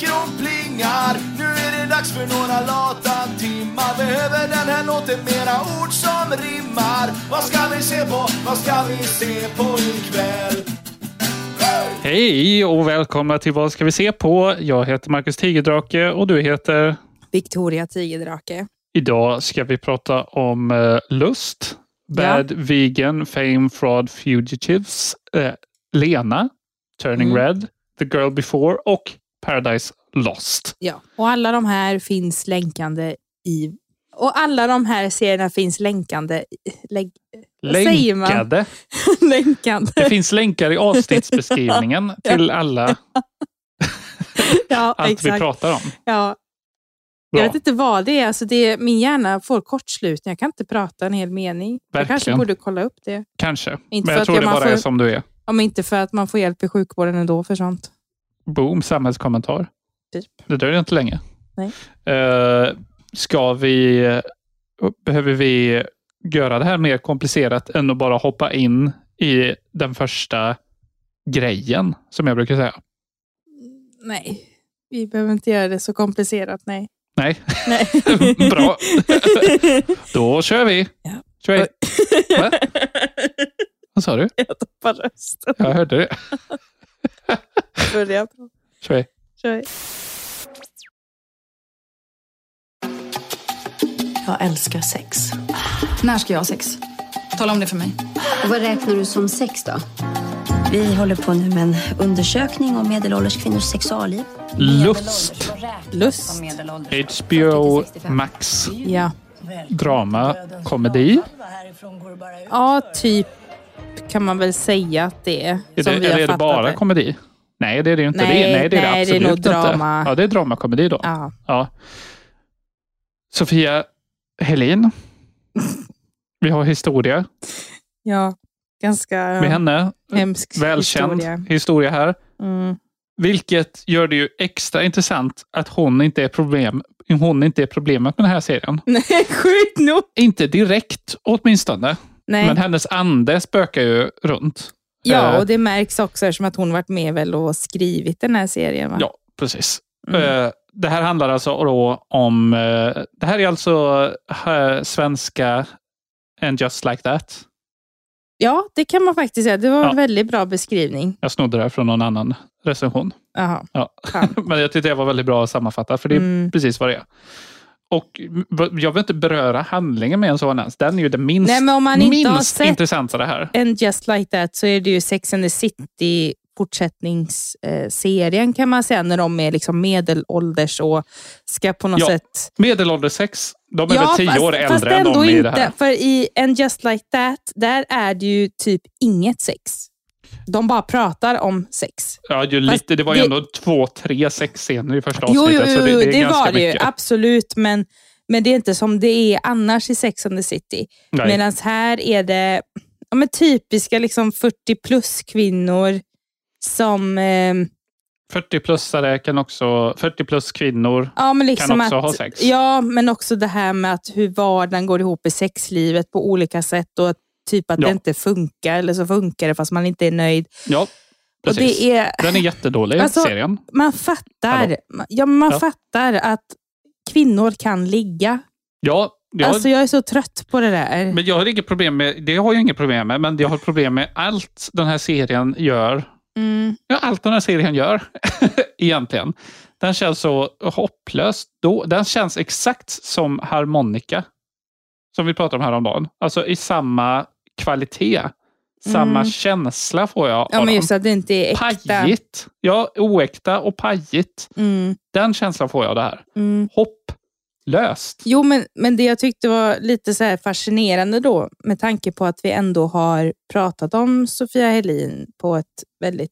mikron plingar Nu är det dags för några lata timmar Behöver den här låten mera ord som rimmar Vad ska vi se på, vad ska vi se på ikväll? Hej och välkomna till Vad ska vi se på? Jag heter Marcus Tigerdrake och du heter? Victoria Tigerdrake. Idag ska vi prata om eh, Lust, Bad Vegan, Fame, Fraud, Fugitives, eh, Lena, Turning Mm. Red, The Girl Before och Paradise Lost. Ja. Och alla de här finns länkande i... Och alla de här serierna finns länkande... man? Länkade. länkande. Det finns länkar i avsnittsbeskrivningen till alla Ja, allt vi exakt. pratar om. Ja. Bra. Jag vet inte vad det är. Alltså det min hjärna får kortslutning. Jag kan inte prata en hel mening. Jag kanske Verkligen. borde kolla upp det. Kanske. Inte Men jag tror det bara får- är som du är. Om inte för att man får hjälp i sjukvården ändå för sånt. Boom, samhällskommentar. Typ. Det dröjer inte länge. Nej. Eh, ska vi, behöver vi göra det här mer komplicerat än att bara hoppa in i den första grejen, som jag brukar säga? Nej, vi behöver inte göra det så komkomplicerat. Nej. Nej, Nej. bra. Då kör vi. Ja. Kör vi. Va? Vad sa du? Jag tappar rösten. Jag hörde det. Börja. Kör vi. Kör. Jag älskar sex. När ska jag ha sex? Tala om det för mig. Och vad räknar du som sex då? Vi håller på nu med en undersökning om medelålders kvinnors sexualliv. Lust. Lust. HBO Max. Ja. Drama, komedi. ja, typ kan man väl säga att det är. Är som det, vi eller har är det bara det. komedi? Nej, det är det ju inte. Nej, det, nej, det är nej, det det är absolut inte. drama. Ja, det är dramakomedi då. Ja. Ja. Sofia Helin. Vi har historia ja, ganska med henne. hemsk Välkänd historia. historia. här. Mm. Vilket gör det ju extra intressant att hon inte är, problem, hon inte är problemet med den här serien. Nej, sjukt nog. Inte direkt åtminstone. Nej. Men hennes ande spökar ju runt. Ja, eh, och det märks också eftersom att hon varit med väl och skrivit den här serien. Va? Ja, precis. Mm. Eh, Det här handlar alltså om... eh, Det här är alltså svenska And just like that. ja, det kan man faktiskt säga. Det var Ja. en väldigt bra beskrivning. Jag snodde det här från någon annan recension. Jaha. Ja. Men jag tyckte det var väldigt bra sammanfattat, för det är Mm. precis vad det är. Och jag vill inte beröra handlingen med en sån ens. Den är ju det minst, Nej, men om man inte har sett intressanta det här. And just like that så är det ju Sex and the City fortsättningsserien kan man säga, när de är liksom medelålders och ska på något Ja, sätt... Medelålders sex, de är väl tio fast, år fast äldre än de i det här. För i And just like that, där är det ju typ inget sex. De bara pratar om sex. Ja, ju Fast lite, det var ju det- ändå två, tre sexscener i första Jo, avsnittet. jo, så jo, det, det det, ganska var det ju. Absolut, men, men det är inte som det är annars i Sex and the City. Medan här är det ja, men typiska liksom 40 plus kvinnor som... Eh, 40-plussare kan också, 40 plus kvinnor. ja, men liksom Kan också att, ha sex. Ja, men också det här med att hur vardagen går ihop i sexlivet på olika sätt och att typ att Ja. det inte funkar eller så funkar det fast man inte är nöjd. Ja, precis. det är, Den är jättedålig, Alltså, serien. man fattar, Hallå? ja, man Ja. fattar att kvinnor kan ligga. Ja, jag, Alltså jag är så trött på det där. men jag har inget problem med, det har jag inget problem med, men jag har problem med allt den här serien gör. Mm. Ja, allt den här serien gör, egentligen. Den känns så hopplös. Då, den känns exakt som Harmonica, som vi pratade om häromdagen. Alltså i samma kvalitet. Samma Mm. känsla får jag Ja, av men dem. just att det inte är äkta. Pajigt. Ja, oäkta och pajigt. Mm. Den känslan får jag av det här. Mm. Hopplöst. Jo, men, men det jag tyckte var lite så fascinerande då, med tanke på att vi ändå har pratat om Sofia Helin på ett väldigt,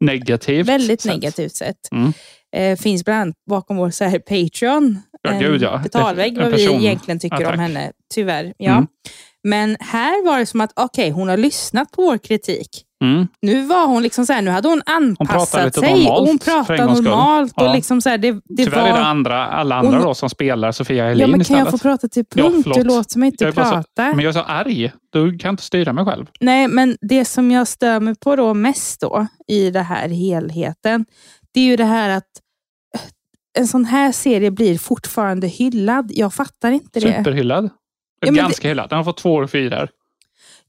Negativt. väldigt sätt. negativt sätt. Mm. Eh, finns bland annat bakom vår så här Patreon. Ja, en gud, ja. betalvägg, vad vi egentligen tycker attack. om henne. Tyvärr. Ja. Mm. Men här var det som att okej, hon har lyssnat på vår kritik. Mm. Nu var hon liksom så här, nu hade hon anpassat lite sig och hon pratade normalt. Och Ja. liksom så här, det, det Tyvärr var... är det andra, alla andra Hon- då som spelar Sofia Helin Ja, men kan istället. jag få prata till Ja, punkt? förlåt. du låter mig inte bara så- prata. Men jag är så arg. Du kan inte styra mig själv. Nej, men det som jag stör mig på då mest då i det här helheten, det är ju det här att en sån här serie blir fortfarande hyllad. Jag fattar inte det. Superhyllad. Ja, Ganska hyllad. Den har fått två och fyra.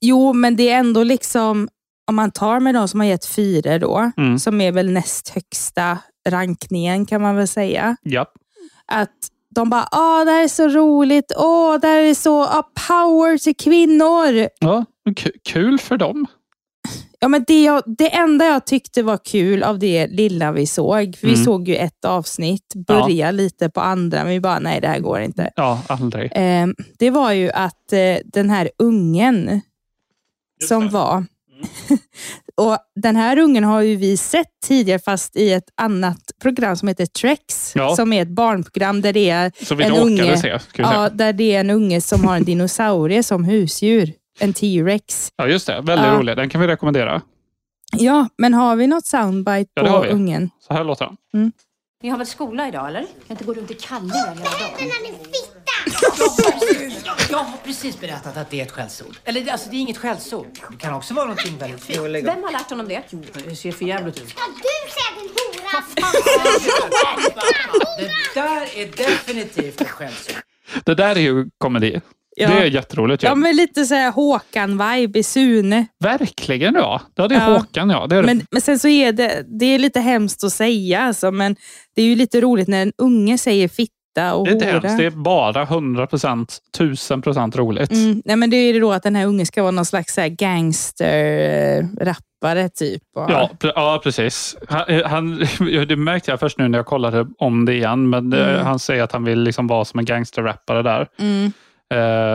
Jo, men det är ändå liksom, om man tar med de som har gett fyra då, Mm. som är väl näst högsta rankningen kan man väl säga. Ja. Att de bara, åh det här är så roligt, åh det här är så, ah, power till kvinnor. ja. Kul för dem. Ja, men det, jag, det enda jag tyckte var kul av det lilla vi såg, för vi Mm. såg ju ett avsnitt, börja lite på andra, men vi bara, nej det här går inte. Ja, aldrig. Eh, det var ju att eh, den här ungen som var... och Den här ungen har ju vi sett tidigare fast i ett annat program som heter Trex. Ja. Som är ett barnprogram där det är en unge, se. Ja, där det är en unge som har en dinosaurie som husdjur. En T-rex. Ja, just det. Väldigt Ja. rolig. Den kan vi rekommendera. Ja, men har vi något soundbite Ja, på har vi. ungen? Så här låter den. Ni har väl skola idag eller? Kan inte gå runt i Kalle hela dagen? Jag har precis berättat att det är ett skällsord. Eller alltså, det är inget skällsord. Det kan också vara någonting väldigt fint. Vem har lärt honom det? Det ser för jävligt ut. Ska du säga din hora? Det där är definitivt ett skällsord. Det där är ju komedi. Ja. Det är jätteroligt. Ja, men lite så här Håkan-vibe i Sune. Verkligen ja. Ja, det är Ja. Håkan ja. Det är det. Men, men sen så är det, det är lite hemskt att säga, alltså, men det är ju lite roligt när en unge säger fitta och det är inte hemskt. Det är bara 100 procent, 1000 procent roligt. Mm, nej, men det är ju då att den här ungen ska vara någon slags gangster-rappare typ. Och, Ja, pre- ja, precis. Han, han, det märkte jag först nu när jag kollade om det igen. Men eh, Mm. Han säger att han vill liksom vara som en gangsterrappare där. Mm, Eh,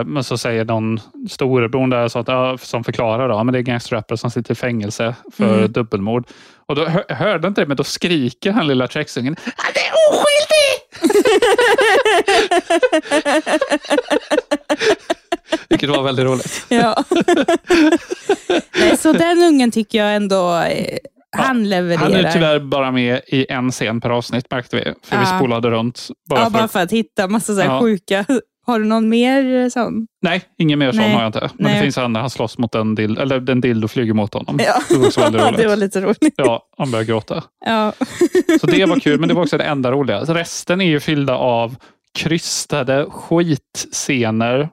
men så säger någon storebror där så att, ja, som förklarar då, men det är gangsterrappare som sitter i fängelse för Mm. dubbelmord. Och då hör, hörde inte det, men då skriker han lilla Trexungen. Han är oskyldig! Vilket var väldigt roligt. ja. nej, så den ungen tycker jag ändå, eh, han levererar. Han är tyvärr bara med i en scen per avsnitt märkte vi. För vi Ja. spolade runt. Bara ja, för bara för att hitta massa så här Ja. sjuka. Har du någon mer sån? Nej, ingen mer sån Nej. har jag inte. Men Nej. det finns andra. Han slåss mot en dildo, eller den dildo flyger mot honom. Ja. Det var också väldigt roligt. det var lite roligt. Ja, han började gråta. Ja. Så det var kul, men det var också det enda roliga. Resten är ju fyllda av krystade skitscener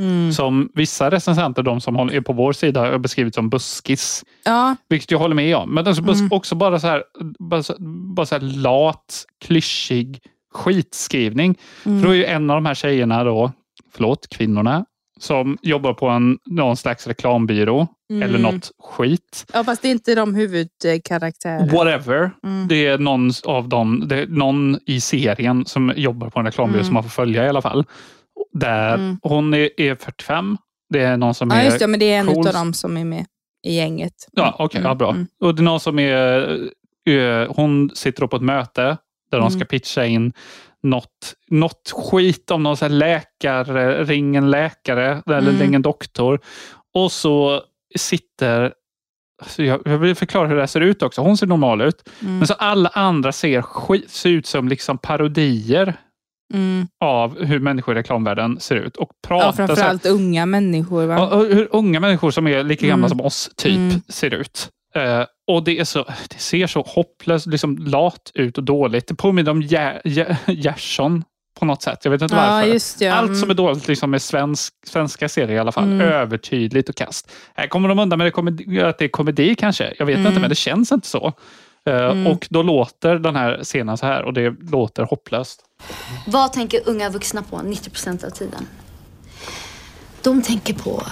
Mm. som vissa recensenter, de som är på vår sida, har beskrivit som buskis. ja. Vilket jag håller med om. Men alltså Mm. också bara så här, bara så, bara så här lat, klyschig skitskrivning. Mm. För då är ju en av de här tjejerna då, förlåt, kvinnorna, som jobbar på en, någon slags reklambyrå Mm. eller något skit. ja, fast det är inte de huvudkaraktärer. Whatever. Mm. Det är någon av dem, det är någon i serien som jobbar på en reklambyrå Mm. som man får följa i alla fall. Där Mm. Hon är, är 45. Det är någon som Ja, är... just det. Men det är en cool. av dem som är med i gänget. Ja, okej, ja, bra. Mm. Och det är någon som är... eh, hon sitter upp på ett möte där de Mm. ska pitcha in något, något skit om någon så läkare, ring en läkare eller Mm. ring en doktor. Och så sitter... Alltså jag, jag vill förklara hur det ser ut också. Hon ser normal ut. Mm. Men så alla andra ser, skit, ser ut som liksom parodier Mm. av hur människor i reklamvärlden ser ut. Och pratar Ja, så här- framförallt unga människor. Va? Och hur unga människor som är lika gamla Mm. som oss typ Mm. ser ut. Eh, och det, är så, det ser så hopplöst, liksom lat ut och dåligt. Det påminner om Ger- Ger- Gerson på något sätt. Jag vet inte Ja, varför. just det. ja. Allt som är Mm. dåligt liksom är svensk, svenska serier i alla fall. Mm. Övertydligt och kast. Här kommer de undan med det komedi, att det är komedi kanske. Jag vet Mm. inte, men det känns inte så. Eh, Mm. Och då låter den här scenen så här och det låter hopplöst. Vad tänker unga vuxna på 90% av tiden? De tänker på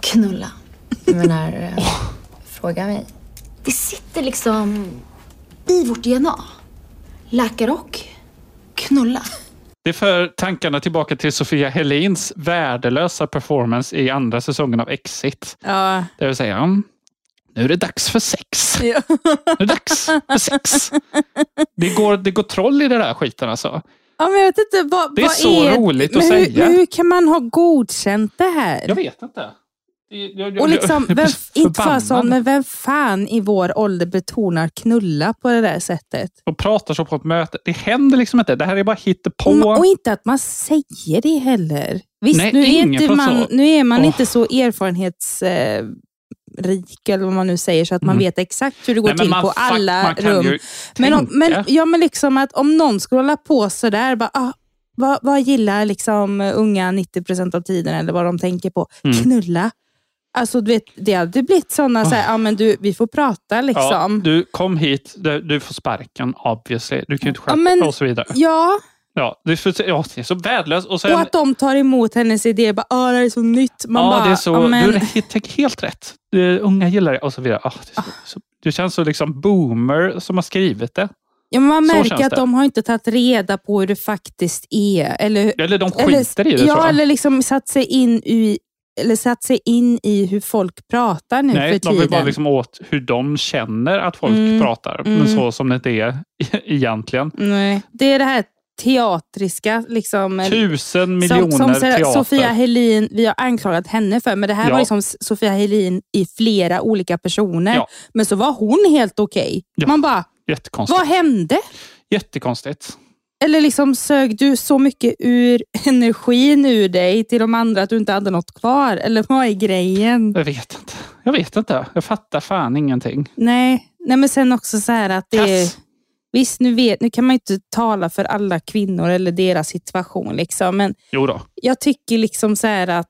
knulla. Jag menar, eh, fråga mig. Det sitter liksom i vårt DNA. Läkare och knulla. Det för tankarna tillbaka till Sofia Helins värdelösa performance i andra säsongen av Exit. Ja. Det vill säga, nu är det dags för sex. Ja. Nu är det dags för sex. Det går, det går troll i det där skiten alltså. Ja, men jag vet inte, vad, Det är vad så är, roligt men att hur, säga. Hur kan man ha godkänt det här? Jag vet inte. Och liksom, vem, inte för sån, men vem fan i vår ålder betonar knulla på det där sättet? Och pratar så på ett möte. Det händer liksom inte. Det här är bara hittepå. Och, och inte att man säger det heller. Visst, Nej, nu, är inte man, nu är man Åh. inte så erfarenhets... Eh, rik, eller vad man nu säger, så att man Mm. vet exakt hur det går Nej, till man på alla rum. Men, om, men, ja, men liksom att om någon skulle hålla på sådär, bara, ah, vad, vad gillar liksom unga 90% av tiden, eller vad de tänker på? Mm. Knulla. Alltså, du vet, det hade blivit sådana, så här, ah, men du, vi får prata Ja, liksom. du kom hit, du, du får sparken obviously. Du kan ju inte Ja, sköta men- och så vidare. Ja, Ja, det är, för, ja, det är så värdelöst. Och sen, och att de tar emot hennes idé. Bara, ah, det är så nytt. Man ja, bara, det är så, ja, men, Du tänker helt rätt. Du, unga gillar det och så vidare. Ah, det, så, så, du känns så liksom boomer som har skrivit det. ja, man märker att det. de har inte tagit reda på hur det faktiskt är. Eller, Eller de eller, skiter i det ja, eller liksom satt sig in i eller satt sig in i hur folk pratar nu Nej, för de vill tiden. bara liksom åt hur de känner att folk Mm, pratar. Men mm. så som det inte är egentligen. Nej, det är det här teatriska. Liksom, Tusen miljoner som, som teater. Sofia Helin, vi har anklagat henne för, men det här Ja. var liksom Sofia Helin i flera olika personer. Ja. Men så var hon helt okej. Ja. Man bara, Jättekonstigt. vad hände? Jättekonstigt. Eller liksom sög du så mycket ur energin ur dig till de andra att du inte hade något kvar? Eller vad är grejen? Jag vet inte. Jag vet inte. Jag fattar fan ingenting. Nej, nej men sen också så här att det är... Visst, nu, vet, nu kan man inte tala för alla kvinnor eller deras situation. Liksom, men Jo då. jag tycker liksom så här att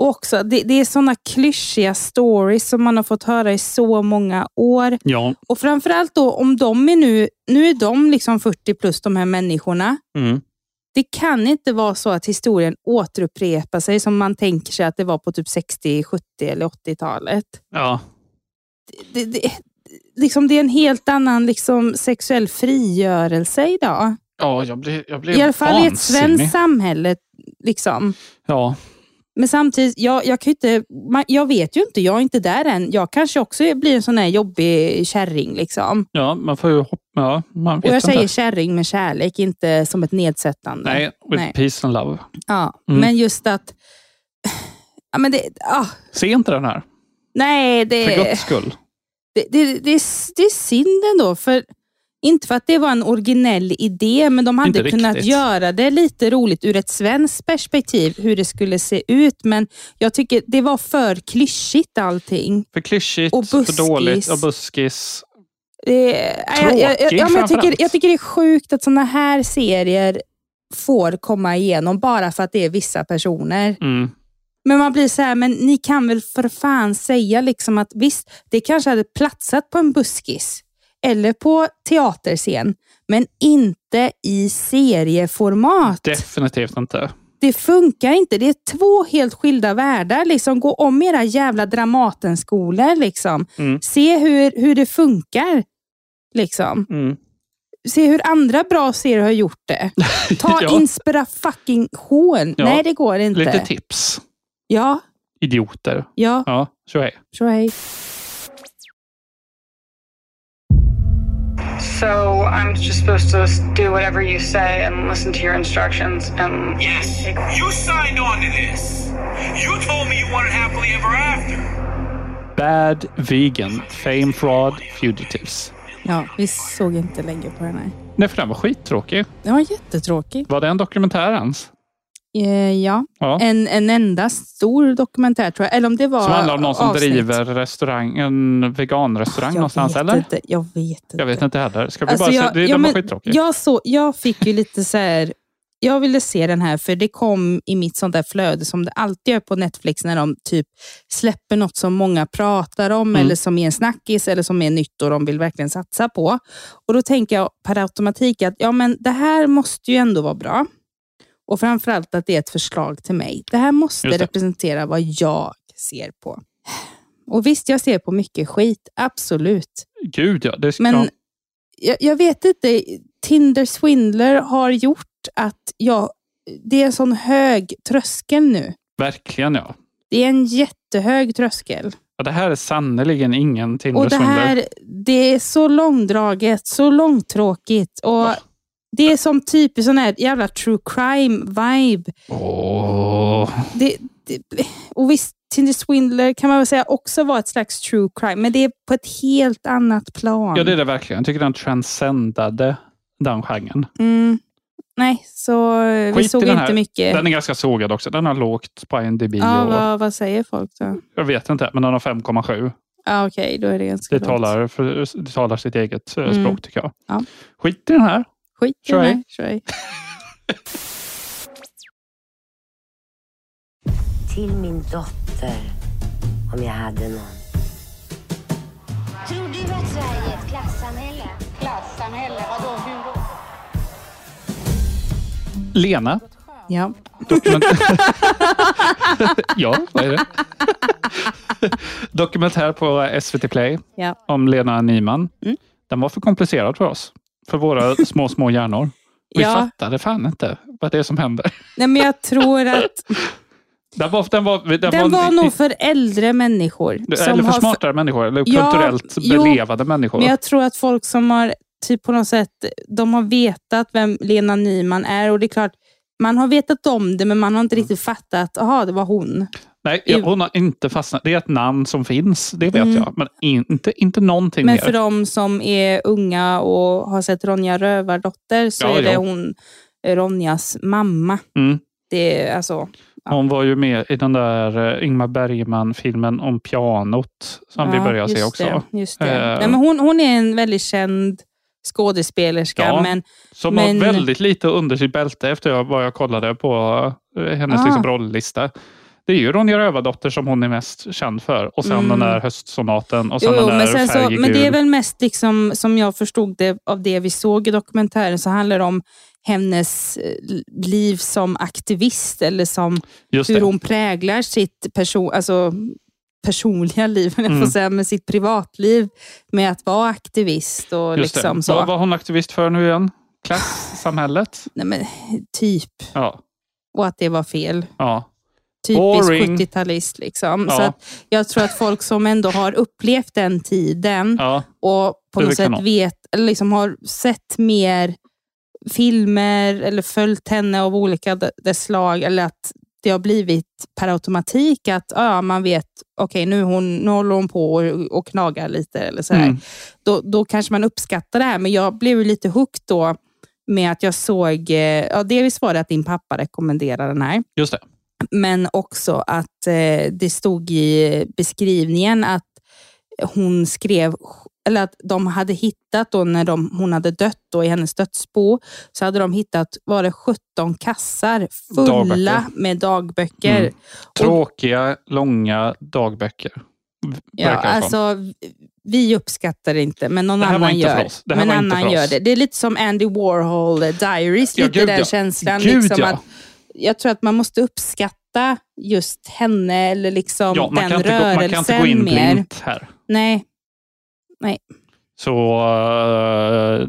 och också, det, det är såna klyschiga stories som man har fått höra i så många år. Ja. Och framförallt då om de är nu, nu är de liksom 40 plus de här människorna. Mm. Det kan inte vara så att historien återupprepar sig som man tänker sig att det var på typ 60, 70 eller 80-talet. Ja. Det, det, liksom det är en helt annan liksom sexuell frigörelse idag. Ja, jag blev, jag blev I alla fall i ett vansinnig. svenskt samhälle. Liksom. Ja. Men samtidigt, jag, jag, kan inte, jag vet ju inte, jag är inte där än. Jag kanske också blir en sån här jobbig kärring. Liksom. ja, man får ju hoppa. Ja, man Och vet jag inte. säger kärring med kärlek, inte som ett nedsättande. Nej, with Nej. peace and love. Ja, Mm. Men just att... Ja, men det, ah, Se inte den här. nej, det, För guds skull. det, det, det, det är synd ändå. För, inte för att det var en originell idé, men de hade Inte kunnat riktigt. göra det lite roligt ur ett svenskt perspektiv, hur det skulle se ut. Men jag tycker det var för klyschigt allting. För klyschigt, Och för dåligt och buskis. Det, jag, jag, jag, Tråkig ja, men jag, tycker, jag tycker det är sjukt att såna här serier får komma igenom bara för att det är vissa personer. Mm. Men man blir så här, men ni kan väl för fan säga liksom att visst, det kanske hade platsat på en buskis eller på teaterscen, men inte i serieformat. Definitivt inte. Det funkar inte. Det är två helt skilda världar. Liksom, gå om era jävla Dramatenskolor. Liksom. Mm. Se hur, hur det funkar. Liksom. Mm. Se hur andra bra serier har gjort det. Ta Ja. inspira fucking hån. Ja. Nej, det går inte. Lite tips. Ja, Idioter. ja. Ja, så hej. So I'm just supposed to do whatever you say and listen to your instructions and Yes, you signed on to this. You told me you wanted happily ever after. Bad Vegan, Fame Fraud, Fugitives. Ja, vi såg inte längre på den här. Nej, för den var skittråkig. Den var jättetråkig. Var det en dokumentär ens? Eh, ja, Ja. En, en enda stor dokumentär tror jag. Eller om det var Som handlar om någon som avsnitt. driver restaurang, en veganrestaurang Jag någonstans, eller? Inte, jag vet inte. Jag vet inte heller. Ska vi Alltså, bara jag, se? Det, ja, men jag, så, jag fick ju lite så här... Jag ville se den här för det kom i mitt sånt där flöde som det alltid gör på Netflix när de typ släpper något som många pratar om Mm. eller som är en snackis eller som är nytt och de vill verkligen satsa på. Och Då tänker jag per automatik att ja, men det här måste ju ändå vara bra. Och framförallt att det är ett förslag till mig. Det här måste det. representera vad jag ser på. Och visst, jag ser på mycket skit. Absolut. Gud ja. Det, Men ja. jag, jag vet inte, Tinder Swindler har gjort att jag, det är en sån hög tröskel nu. Verkligen ja. Det är en jättehög tröskel. ja. Det här är sannerligen ingen Tinder Och det här, det är så långdraget, så långtråkigt. Och Det är som typ sån här jävla true crime-vibe. Åh. Det, det, och visst, Tinder Swindler kan man väl säga också var ett slags true crime, men det är på ett helt annat plan. Ja, det är det verkligen. Jag tycker den transcendade den genren. Mm. Nej, så vi Skit såg i den inte mycket. Den är ganska sågad också. Den har lågt på IMDb. ja, och, vad, vad säger folk då? Jag vet inte, men den har 5,7. Ja, Okej, då är det ganska Det talar, för, det talar sitt eget eh, Mm. språk tycker jag. Ja. Skit i den här. Skit i Shrey. Till min dotter, om jag hade någon. Tror du att Sverige är ett klassamhälle? Klassamhälle? Vadå? Hur då? Lena. Ja. Dokument... ja, vad är det? Dokumentär på SVT Play Ja. om Lena Nyman. Mm. Den var för komplicerad för oss. För våra små, små hjärnor. Vi Ja. fattade fan inte vad det är som händer. Nej, men jag tror att Den var, den var, den den var var, nog för äldre människor. eller för smartare människor. Eller Ja, kulturellt jo, belevade människor. Men jag tror att folk som har typ på något sätt, de har vetat vem Lena Nyman är och det är klart, man har vetat om det men man har inte Mm. riktigt fattat, aha det var hon. Nej, jag, hon har inte fastnat. Det är ett namn som finns, det vet Mm. jag. Men inte, inte någonting Men mer. för de som är unga och har sett Ronja Rövardotter så Ja, är det ja. hon Ronjas mamma. Mm. Det är alltså, Hon var ju med i den där eh, Ingmar Bergman-filmen om pianot som vi ja, börjar se också. Det, just det. Eh, Nej, men hon, hon är en väldigt känd skådespelerska. Ja, men, Som men, har väldigt lite under sitt bälte efter vad jag kollade på eh, hennes Ah. liksom rolllista. Det är ju Ronja Rövardotter som hon är mest känd för. Och sen Mm. den där höstsonaten och sen Jo, den där men, så, men det är väl mest liksom, som jag förstod det av det vi såg i dokumentären så handlar det om hennes eh, liv som aktivist eller som hur hon präglar sitt person, alltså, personliga liv, mm. jag Mm. får säga, med sitt privatliv med att vara aktivist och Just liksom det. så. Vad var hon aktivist för nu igen? Klassamhället? Nej, men, typ. Ja. Och att det var fel. ja. Typisk Boring. 70-talist. Liksom. Ja. Så att jag tror att folk som ändå har upplevt den tiden Ja. och på Det något sätt vet, eller liksom har sett mer filmer eller följt henne av olika dess slag eller att det har blivit per automatik att ja, man vet, okej nu, hon, nu håller hon på och, och knagar lite eller sådär. Mm. Då, då kanske man uppskattar det här, men jag blev lite hooked då med att jag såg, eh, ja dels var det att din pappa rekommenderade den här, Just det. men också att eh, det stod i beskrivningen att hon skrev, eller att de hade hittat då när de, hon hade dött då i hennes dödsbo, så hade de hittat, var det 17 kassar fulla Dagböcker. med dagböcker. Mm. Tråkiga, långa dagböcker. Ja, alltså, vi uppskattar det inte, men någon annan gör. Det men annan gör det. Det är lite som Andy Warhol eh, Diaries, Ja, lite gud, den ja. känslan. Gud, liksom ja. att, jag tror att man måste uppskatta just henne eller liksom Ja, den inte gå, man kan inte gå in rörelsen mer. blint här. Nej. Nej. Så eh,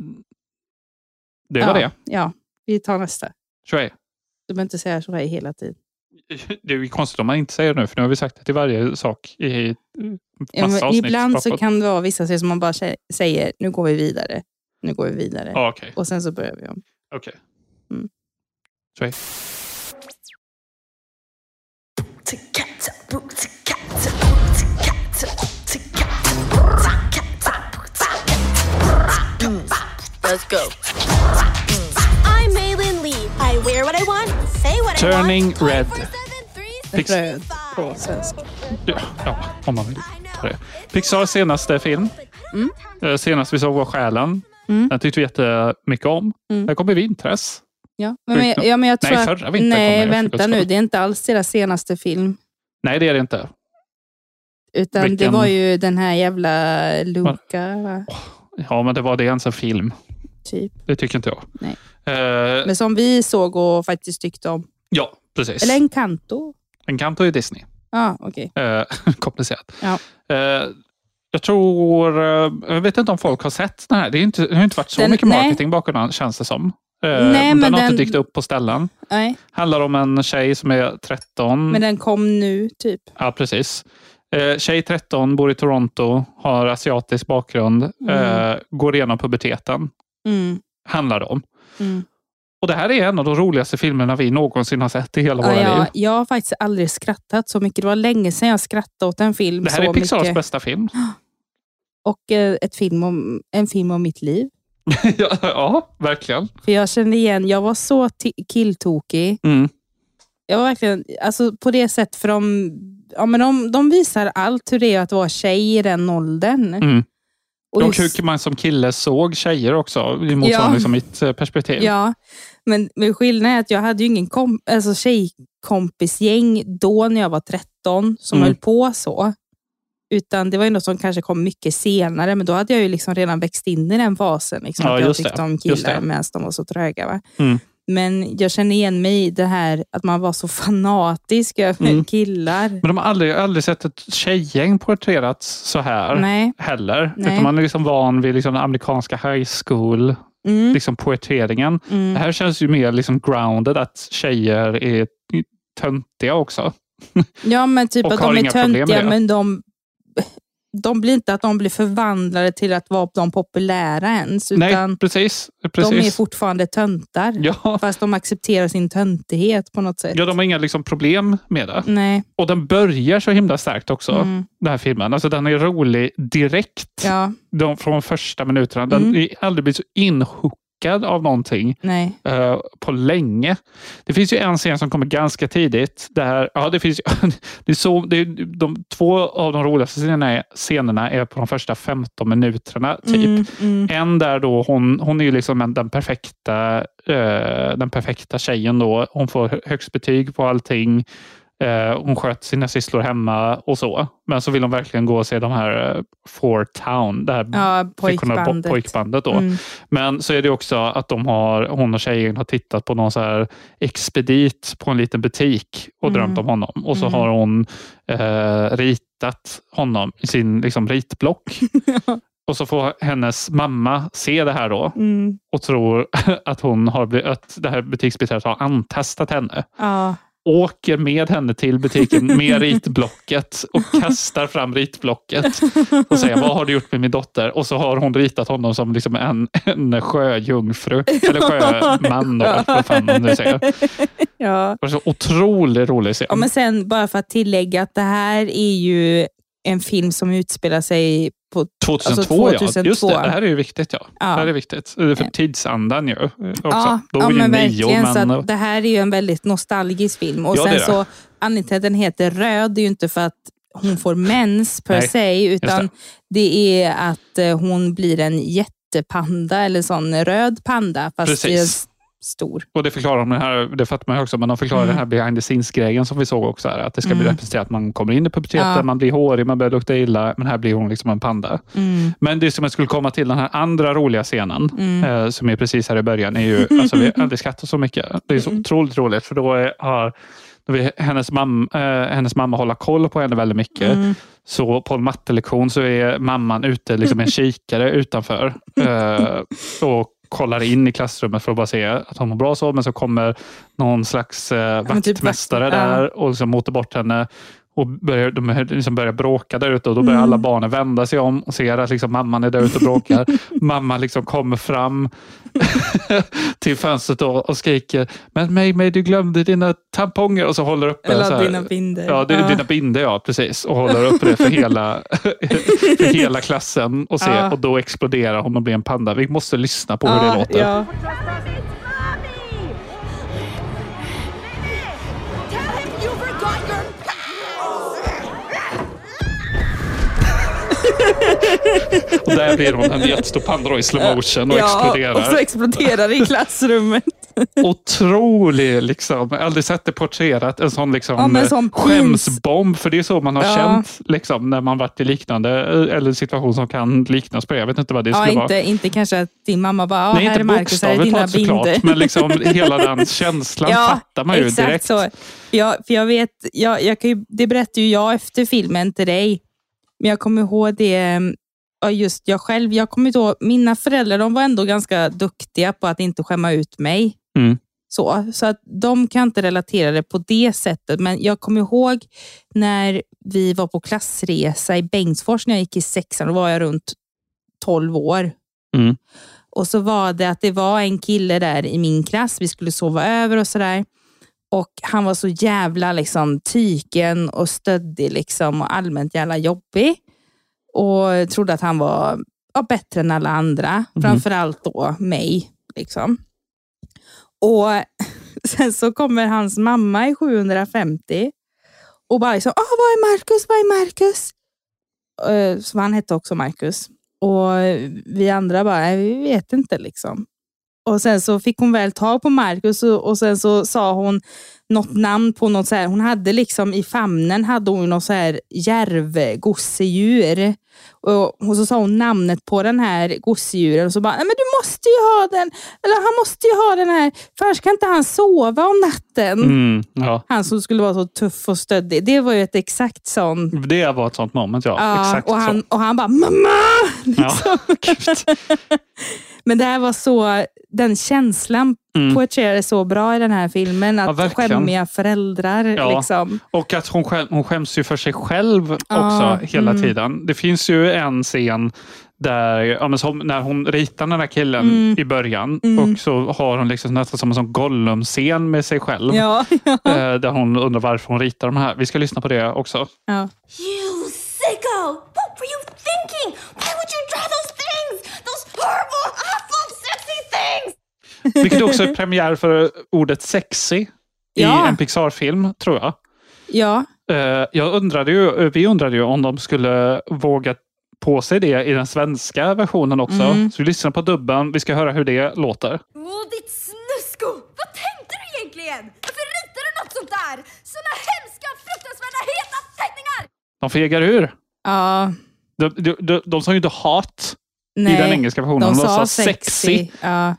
det var ja, det. Ja, vi tar nästa. Shrey. Du behöver inte säga så här hela tiden. Det är ju konstigt om man inte säger det nu, för nu har vi sagt det till varje sak i massa Ja, avsnitt. ibland så kan det vara vissa saker som man bara sä- säger, nu går vi vidare. Nu går vi vidare. Ja, okej. Och sen så börjar vi om. Okej. Mm. Shrey. Let's go. I'm Maylin Lee. I wear what I want, say what I want. Turning Red. Pix- Röd på svenska. Ja, ja, om man vill det. Pixars senaste film. Mm. Eh, Senast vi såg var Själen. Mm. Den tyckte vi jättemycket om. Mm. Den kom i vintras. Ja, men, men, ja, men jag tror Nej, förra vintern Nej, vänta nu. Det är inte alls deras senaste film. Nej, det är det inte. Utan det Vilken- var ju den här jävla Luca, va? Ja, men det var det ens en film. Typ. Det tycker inte jag. Nej. Eh, Men som vi såg och faktiskt tyckte om. ja, precis. Eller Encanto. En Encanto är Disney. Ja, okej. Eh, komplicerat. Ja. Eh, jag tror... eh, jag vet inte om folk har sett den här. Det, är inte, det har inte varit så Den- mycket nej. marketing bakom den, känns det som. Eh, Nej, den men har den- inte dykt upp på ställen. Nej, handlar om en tjej som är 13. men den kom nu, typ. Ja, precis. Eh, tjej 13, bor i Toronto, har asiatisk bakgrund, Mm. eh, går igenom puberteten. Mm. Handlar om. Mm. Och Det här är en av de roligaste filmerna vi någonsin har sett i hela Ja, våra jag, liv. jag har faktiskt aldrig skrattat så mycket. Det var länge sedan jag skrattade åt en film Det här är Pixars mycket. bästa film. Och eh, ett film om, en film om mitt liv. ja, ja, verkligen. För jag kände igen, jag var så killtokig. Mm. Jag var verkligen, alltså på det sättet, för de, ja, men de, de visar allt hur det är att vara tjej i den åldern. Mm. Och Och hur man som kille såg tjejer också, i motsvarande Ja. liksom mitt eh, perspektiv. Ja, men, men skillnaden är att jag hade ju ingen kom, alltså tjejkompisgäng då när jag var 13 som Mm. höll på så. Utan det var ju något som kanske kom mycket senare, men då hade jag ju liksom redan växt in i den fasen. Liksom, Ja, att jag tyckte det. om killar medan de var så tröga. Va? Mm. Men jag känner igen mig i det här att man var så fanatisk över Mm. killar. Men de har aldrig, aldrig sett ett tjejgäng porträtterats så här Nej. heller. Nej. Utan man är liksom van vid liksom den amerikanska high school Mm. liksom poeteringen. Mm. Det här känns ju mer liksom grounded, att tjejer är töntiga också. Ja, men typ att de är töntiga, men de, de blir inte att de blir förvandlade till att vara de populära ens. Utan Nej, precis. de är precis. fortfarande töntar. Ja. Fast de accepterar sin töntighet på något sätt. Ja, de har inga liksom problem med det. Nej. Och den börjar så himla starkt också, Mm. den här filmen. Alltså den är rolig direkt. Ja, De, från första minuterna. Den Mm. är aldrig blivit så inhookad av någonting eh, på länge. Det finns ju en scen som kommer ganska tidigt. Där, ja, det finns, det är så, det är, de, två av de roligaste scenerna är, scenerna är på de första 15 minuterna. Typ. Mm, mm. En där då hon, hon är ju liksom en, den, perfekta, eh, den perfekta tjejen. Då. Hon får hö- högst betyg på allting. Eh, hon sköter sina sysslor hemma och så. Men så vill hon verkligen gå och se de här uh, Four Town, det här Ja, pojkbandet. pojkbandet. Då. Mm. Men så är det också att de har, hon och tjejen har tittat på någon så här expedit på en liten butik och Mm. drömt om honom. Och så Mm. har hon eh, ritat honom i sin liksom, ritblock. Och så får hennes mamma se det här då Mm. och tror att, hon har att det här butiksbiträdet har antestat henne. Ja. Åker med henne till butiken med ritblocket och kastar fram ritblocket och säger vad har du gjort med min dotter? Och så har hon ritat honom som liksom en, en sjöjungfru eller sjöman. Eller vad fan man nu säger. ja. Det var så otroligt rolig scen. ja, men sen bara för att tillägga att det här är ju en film som utspelar sig på 2002, alltså ja. 2002. Just det, det här är ju viktigt. Ja. Ja. Det här är viktigt. För tidsandan ju. Också. Ja, Då ja men nio, verkligen. men... Så det här är ju en väldigt nostalgisk film. Och Ja, det sen det. så, anledningen till att den heter Röd är ju inte för att hon får mens per Nej, se, utan det. är att eh, hon blir en jättepanda, eller sån röd panda, fast Precis. det är s- stor. Och det förklarar de här, det fattar man ju också, men de förklarar Mm. den här behind the scenes-grejen som vi såg också. Här, att det ska bli Mm. representerat att man kommer in i puberteten, Ja. man blir hårig, man börjar lukta illa, men här blir hon liksom en panda. Mm. Men det som jag skulle komma till, den här andra roliga scenen, Mm. eh, som är precis här i början, är ju, alltså vi har aldrig skrattat så mycket. Det är så otroligt roligt, för då är, har då vill hennes, mam, eh, hennes mamma hålla koll på henne väldigt mycket. Mm. Så på en mattelektion så är mamman ute liksom en kikare utanför eh, och kollar in i klassrummet för att bara se att hon mår bra så. Men så kommer någon slags eh, typ vaktmästare vakt- ja. där och liksom motar bort henne. Och börjar, de liksom börjar bråka där ute och då börjar Mm. alla barnen vända sig om och ser att liksom mamman är där ute och bråkar. mamman liksom kommer fram till fönstret då och skriker Men May, May, du glömde dina tamponger och så håller upp Eller så här- dina binder. Ja, det, Ja. dina binder ja, precis. Och håller upp det för hela, för hela klassen och, se, Ja. och då exploderar hon och blir en panda. Vi måste lyssna på hur det låter. Och där blir hon en jättestor panda då i slow motion och ja, exploderar. och så exploderar det i klassrummet. Otrolig, liksom. Jag har aldrig sett det porträtterat. En sån, liksom, Ja, sån skämsbomb. För det är så man har Ja. känt liksom, när man varit i liknande eh, eller situation som kan liknas på det. Jag vet inte vad det Ja, skulle vara. inte, inte kanske att din mamma bara, ja, Nej, här inte är Marcus, här är dina binder. men liksom hela den känslan fattar man ju exakt direkt. Så. Jag, för jag vet, jag, jag kan ju, det berättade ju jag efter filmen till dig. Men jag kommer ihåg det, ja, just jag själv, jag kommer ihåg, mina föräldrar de var ändå ganska duktiga på att inte skämma ut mig. Mm. Så, så att de kan inte relatera det på det sättet. Men jag kommer ihåg när vi var på klassresa i Bengtsfors när jag gick i sexan. Då var jag runt 12 år. Mm. Och så var det att det var en kille där i min klass. Vi skulle sova över och sådär. Och han var så jävla liksom tyken och stöddig liksom, och allmänt jävla jobbig. Och trodde att han var ja, bättre än alla andra. Mhm. Framförallt då mig. Liksom. Och Sen så kommer hans mamma i 750 och bara liksom, ah, vad är Marcus? Vad är Marcus? Eh, Så han hette också Marcus. Och vi andra bara, "Nej, vi vet inte liksom. Och sen så fick hon väl tag på Marcus och, och sen så sa hon något namn på något så här. Hon hade liksom i famnen hade hon något så här järvgosedjur. Och, och så sa hon namnet på den här gosedjuren och så bara, "Nej, men du måste ju ha den. Eller han måste ju ha den här. För annars kan inte han sova om natten. Mm, ja. Han som skulle vara så tuff och stöddig. Det var ju ett exakt sånt. Det var ett sånt moment, ja. Ja, Exakt och, han, så. och han bara, mamma! Ja, Men det här var så, den känslan Mm. poetreras så bra i den här filmen. Ja, Att verkligen. skämmiga föräldrar. Ja. Liksom. Och att hon, skäm, hon skäms ju för sig själv också Ja, hela mm. tiden. Det finns ju en scen där, ja, men som när hon ritar den här killen Mm. i början Mm. och så har hon liksom nästan som en sån Gollum-scen med sig själv. Ja, ja. Eh, Där hon undrar varför hon ritar de här. Vi ska lyssna på det också. Ja. You sicko! What were you thinking? Why would you draw those things? Those horrible! Vilket också är premiär för ordet sexy Ja. i en Pixar-film, tror jag. ja. Eh, Jag undrade ju, vi undrade ju om de skulle våga på sig det i den svenska versionen också. Mm. Så vi lyssnar på dubben. Vi ska höra hur det låter. Åh, ditt snusko! Vad tänkte du egentligen? Varför ritade du något sånt där? Såna hemska, fruktansvärda, heta teckningar! De fegar ur. ja. De, de, de, de sa ju inte hat Nej, i den engelska versionen. de De, sa sa sexy. Ja.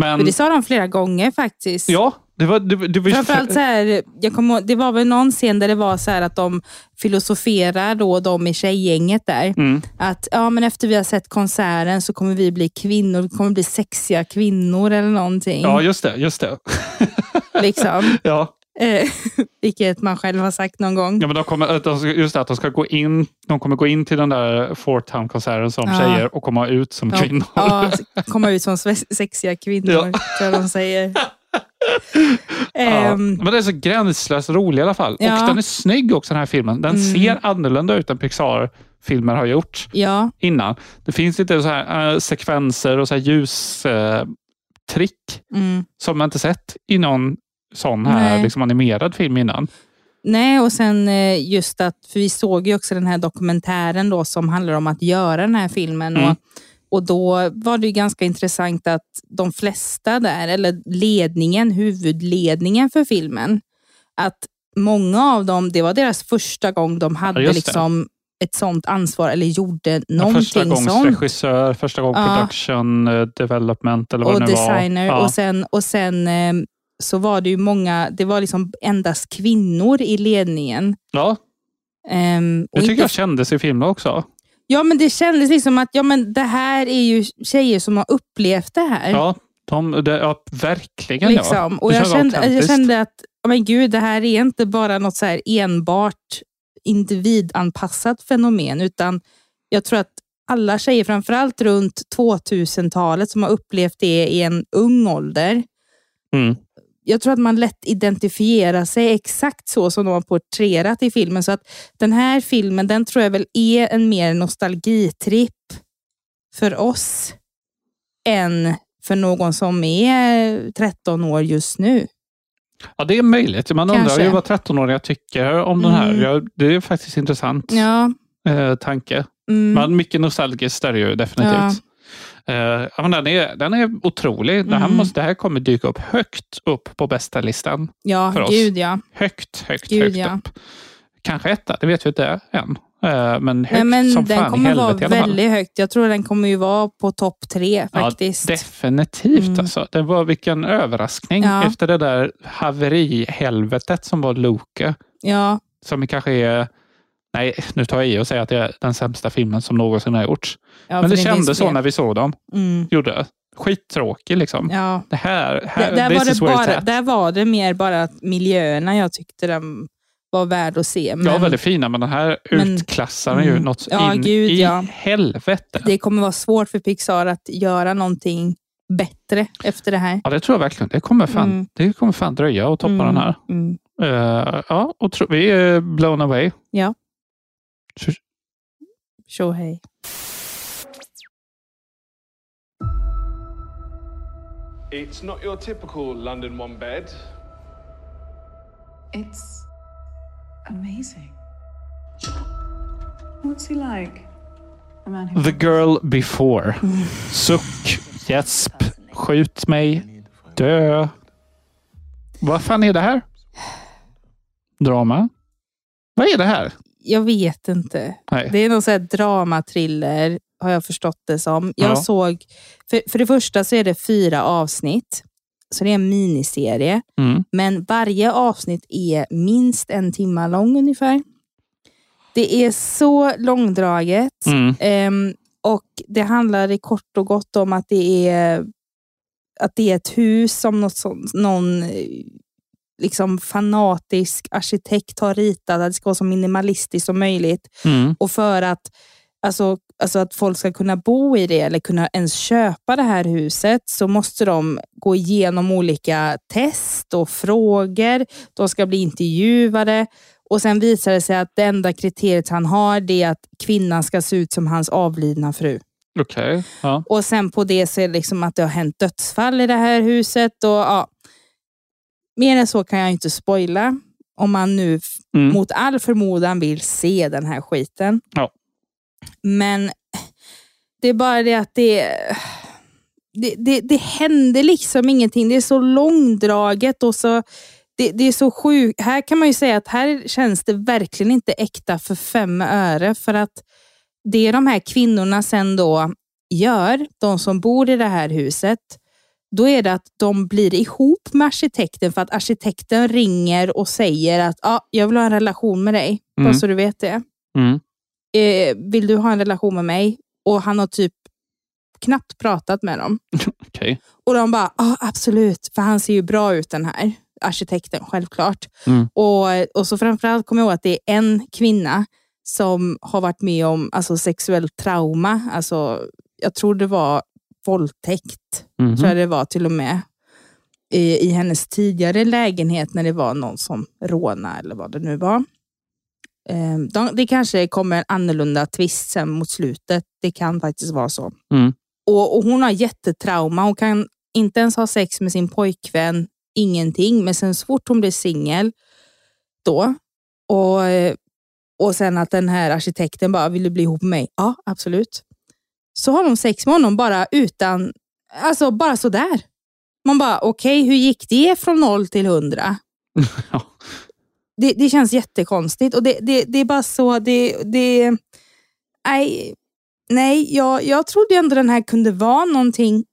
Men, För det sa de flera gånger faktiskt. ja, det var, det, det var Framförallt så här, jag kommer, det var väl någon scen där det var så här att de filosoferar då, de i tjejgänget där. Mm. Att ja, men efter vi har sett konserten så kommer vi bli kvinnor, vi kommer bli sexiga kvinnor eller någonting. Ja, just det. Just det. liksom. Ja. Eh, vilket man själv har sagt någon gång. Ja, men de kommer, ska- just det, att de ska gå in, de kommer gå in till den där Fort Town-konserten som Ja. tjejer och komma ut som Ja, kvinnor. Ja, komma ut som sexiga kvinnor, Ja. tror jag de säger. Ja, Ehm, men den är så gränslöst rolig i alla fall. Ja. Och den är snygg också den här filmen. Den Mm. ser annorlunda ut än Pixar-filmer har gjort ja, innan. Det finns lite så här, eh, sekvenser och så här ljustrick eh, trick mm. som man inte sett i någon sån här Nej. liksom, animerad film innan. Nej, och sen eh, just att, för vi såg ju också den här dokumentären då som handlar om att göra den här filmen. Mm. Och, och då var det ju ganska intressant att de flesta där, eller ledningen, huvudledningen för filmen, att många av dem, det var deras första gång de hade det. liksom ett sånt ansvar eller gjorde Ja, någonting första gångs sånt. regissör, första gång Ja. production, eh, development eller vad och det nu designer. var. Ja. Och sen, och sen eh, så var det ju många, det var liksom endast kvinnor i ledningen. ja, Ehm, det tycker inte jag kändes i filmen också. Ja, men det kändes liksom att ja, men det här är ju tjejer som har upplevt det här. Ja, de, det, ja verkligen. liksom. ja. Och jag kände, jag kände att oh, men gud, det här är inte bara något så här enbart individanpassat fenomen, utan jag tror att alla tjejer, framförallt runt 2000-talet, som har upplevt det i en ung ålder, Mm. Jag tror att man lätt identifierar sig exakt så som de har porträtterat i filmen. Så att den här filmen, den tror jag väl är en mer nostalgitripp för oss än för någon som är 13 år just nu. Ja, det är möjligt. Man undrar Kanske. ju vad 13-åringar tycker om den här. Mm. Ja, det är faktiskt intressant Ja, eh, tanke. mm, Men mycket nostalgiskt är det ju definitivt. Ja, men den, är, den är otrolig. Det, här Mm. måste, det här kommer dyka upp högt upp på bästa listan. ja för oss. gud ja. Högt, högt, Gud, högt ja. upp. Kanske etta, det vet vi inte än. Eh, men högt Nej, men som den fan kommer vara helvete i alla fall. väldigt högt. Jag tror den kommer ju vara på topp tre faktiskt. Ja, definitivt. Mm. Alltså. Det var vilken överraskning Ja. efter det där haverihelvetet som var Loke. ja, Som kanske är, nej nu tar jag i och säger att det är den sämsta filmen som någonsin har gjorts. ja, Men det kändes så när vi såg dem. Mm, Gjorde. Skittråkig liksom. ja. Det här, här Där, där, var det bara, där var det mer bara att miljöerna jag tyckte den var värd att se. Men Ja, väldigt fina, men den här Men- utklassar den ju Mm. något Ja, in gud, i ja. helvete. det kommer vara svårt för Pixar att göra någonting bättre efter det här. Ja, det tror jag verkligen. Det kommer fan, Mm. det kommer fan dröja att toppa Mm, den här. mm. Eh, ja, och vi är blown away. Ja. Shohei. It's not your typical London one bed. It's amazing. What's he like? The, man who the girl before. Suck. Gäsp. Skjut mig. Dö. Vad fan är det här? Drama? Vad är det här? Jag vet inte. Nej. Det är någon sån här dramatriller, har jag förstått det som. Jag Ja. såg, för, för det första så är det fyra avsnitt. Så det är en miniserie. Mm. Men varje avsnitt är minst en timme lång ungefär. Det är så långdraget. Mm. Ehm, och Det handlar i kort och gott om att det är, att det är ett hus som något sånt, någon liksom fanatisk arkitekt har ritat. Att det ska vara så minimalistiskt som möjligt. Mm. Och för att, alltså, alltså att folk ska kunna bo i det eller kunna ens köpa det här huset så måste de gå igenom olika test och frågor. De ska bli intervjuade. Och Sen visar det sig att det enda kriteriet han har det är att kvinnan ska se ut som hans avlidna fru. Okej. Ja. Och sen på det så är det liksom att det har hänt dödsfall i det här huset. Och, ja, mer än så kan jag inte spoila. Om man nu Mm. mot all förmodan vill se den här skiten. Ja. Men det är bara det att det, det, det, det händer liksom ingenting. Det är så långdraget och så det, det är så sjukt. Här kan man ju säga att här känns det verkligen inte äkta för fem öre. För att det de här kvinnorna sen då gör, de som bor i det här huset, då är det att de blir ihop med arkitekten för att arkitekten ringer och säger att ah, jag vill ha en relation med dig. Bara Mm. så du vet det. Mm. Eh, vill du ha en relation med mig? Och han har typ knappt pratat med dem. Okej. Och de bara, ja absolut, för han ser ju bra ut den här arkitekten, självklart. Mm. Och, och så framförallt kommer jag ihåg att det är en kvinna som har varit med om alltså, sexuellt trauma. Alltså, jag tror det var våldtäkt, Mhm. tror jag det var till och med. I, I hennes tidigare lägenhet när det var någon som rånade eller vad det nu var. Eh, de, det kanske kommer en annorlunda twist sen mot slutet. Det kan faktiskt vara så. Mm. Och, och Hon har jättetrauma. Hon kan inte ens ha sex med sin pojkvän. Ingenting. Men sen så fort hon blir singel då och, och sen att den här arkitekten bara, vill du bli ihop med mig? Ja, absolut. Så har hon sex med honom bara utan, alltså bara sådär. Man bara, okej, hur gick det från noll till hundra? det, det känns jättekonstigt och det, det, det är bara så, det, det, nej, nej jag, jag trodde ändå den här kunde vara någonting,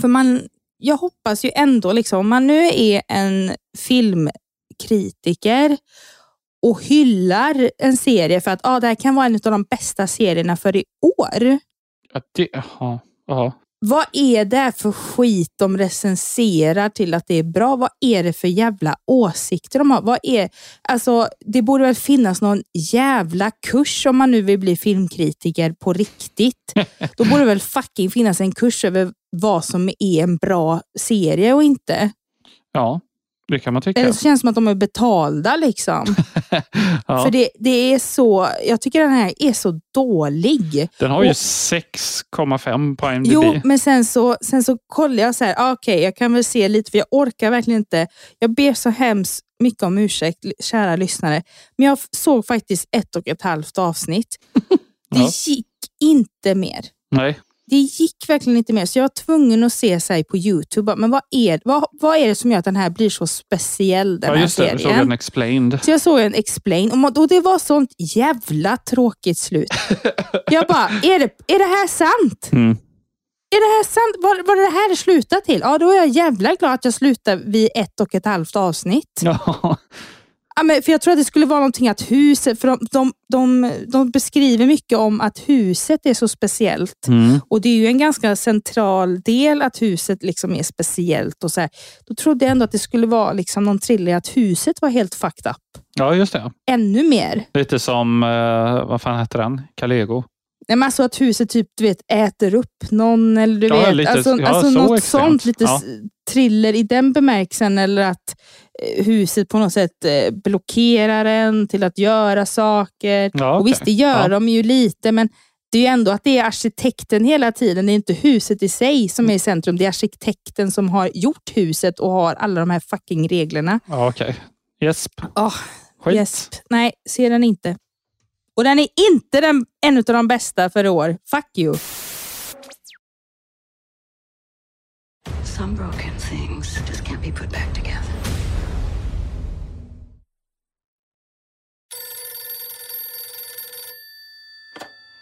för man, jag hoppas ju ändå, liksom, om man nu är en filmkritiker och hyllar en serie för att ah, det här kan vara en av de bästa serierna för i år. Ja, det, ja, ja. Vad är det för skit de recenserar till att det är bra? Vad är det för jävla åsikter de har? Vad är, alltså, det borde väl finnas någon jävla kurs om man nu vill bli filmkritiker på riktigt. Då borde det väl fucking finnas en kurs över vad som är en bra serie och inte. ja, det kan man tycka. Eller så känns det som att de är betalda. liksom. ja. För det, det är så, jag tycker den här är så dålig. Den har ju Och- 6,5 på IMDb. Jo, men sen så, sen så kollar jag så här, ah, okej, jag kan väl se lite, för jag orkar verkligen inte. Jag ber så hemskt mycket om ursäkt, kära lyssnare. Men jag f- såg faktiskt ett och ett halvt avsnitt. Det Ja. gick inte mer. Nej. Det gick verkligen inte mer, så jag var tvungen att se här på Youtube. Men vad är, vad, vad är det som gör att den här blir så speciell, den Ja, här just det. serien? Jag såg en explained. Så jag såg en explain och, och det var sånt jävla tråkigt slut. Jag bara, är det, är det här sant? Mm. Är det här sant? Var, var det det här det slutade till? Ja, då är jag jävla glad att jag slutade vid ett och ett halvt avsnitt. Ja. Ja, men för Jag tror att det skulle vara någonting att huset, för de, de, de, de beskriver mycket om att huset är så speciellt. Mm. Och det är ju en ganska central del att huset liksom är speciellt. och så här. Då trodde jag ändå att det skulle vara liksom någon thriller att huset var helt fucked up. ja, just det. Ännu mer. Lite som, eh, vad fan heter den? Calego. Nej, men alltså att huset typ, du vet, äter upp någon. Eller du Ja, vet, lite- alltså, ja, alltså så något extremt. sånt. Lite Ja. thriller i den bemärkelsen. Eller att eh, huset på något sätt eh, blockerar en till att göra saker. Ja, och okej. Visst, det gör Ja. de ju lite, men det är ju ändå att det är arkitekten hela tiden. Det är inte huset i sig som är i centrum. Det är arkitekten som har gjort huset och har alla de här fucking reglerna. Ja, okej. Jesp. Oh, Skit. yes. Nej, ser den inte. Och den är inte den, en av de bästa för i år. Fuck you. Some broken things just can't be put back together.